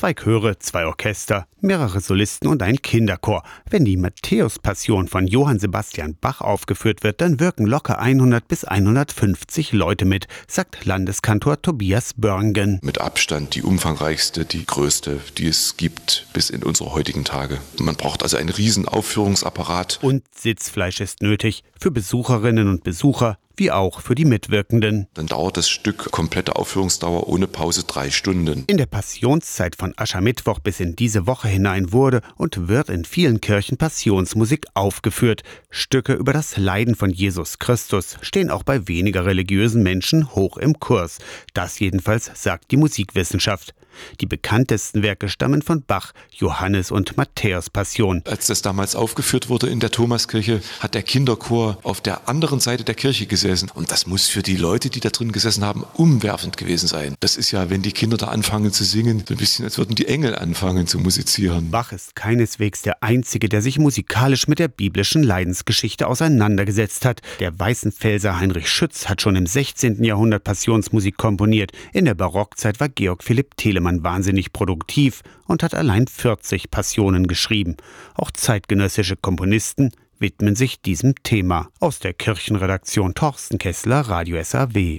Zwei Chöre, zwei Orchester, mehrere Solisten und ein Kinderchor. Wenn die Matthäus-Passion von Johann Sebastian Bach aufgeführt wird, dann wirken locker 100 bis 150 Leute mit, sagt Landeskantor Tobias Börngen. Mit Abstand die umfangreichste, die größte, die es gibt bis in unsere heutigen Tage. Man braucht also einen riesen Aufführungsapparat. Und Sitzfleisch ist nötig für Besucherinnen und Besucher, wie auch für die Mitwirkenden. Dann dauert das Stück komplette Aufführungsdauer ohne Pause drei Stunden. In der Passionszeit von Aschermittwoch bis in diese Woche hinein wurde und wird in vielen Kirchen Passionsmusik aufgeführt. Stücke über das Leiden von Jesus Christus stehen auch bei weniger religiösen Menschen hoch im Kurs. Das jedenfalls sagt die Musikwissenschaft. Die bekanntesten Werke stammen von Bach, Johannes und Matthäus Passion. Als das damals aufgeführt wurde in der Thomaskirche, hat der Kinderchor auf der anderen Seite der Kirche gesessen. Und das muss für die Leute, die da drin gesessen haben, umwerfend gewesen sein. Das ist ja, wenn die Kinder da anfangen zu singen, so ein bisschen, als würden die Engel anfangen zu musizieren. Bach ist keineswegs der Einzige, der sich musikalisch mit der biblischen Leidensgeschichte auseinandergesetzt hat. Der Weißenfelser Heinrich Schütz hat schon im 16. Jahrhundert Passionsmusik komponiert. In der Barockzeit war Georg Philipp Telemann Telemann wahnsinnig produktiv und hat allein 40 Passionen geschrieben. Auch zeitgenössische Komponisten widmen sich diesem Thema. Aus der Kirchenredaktion Torsten Kessler, Radio SAW.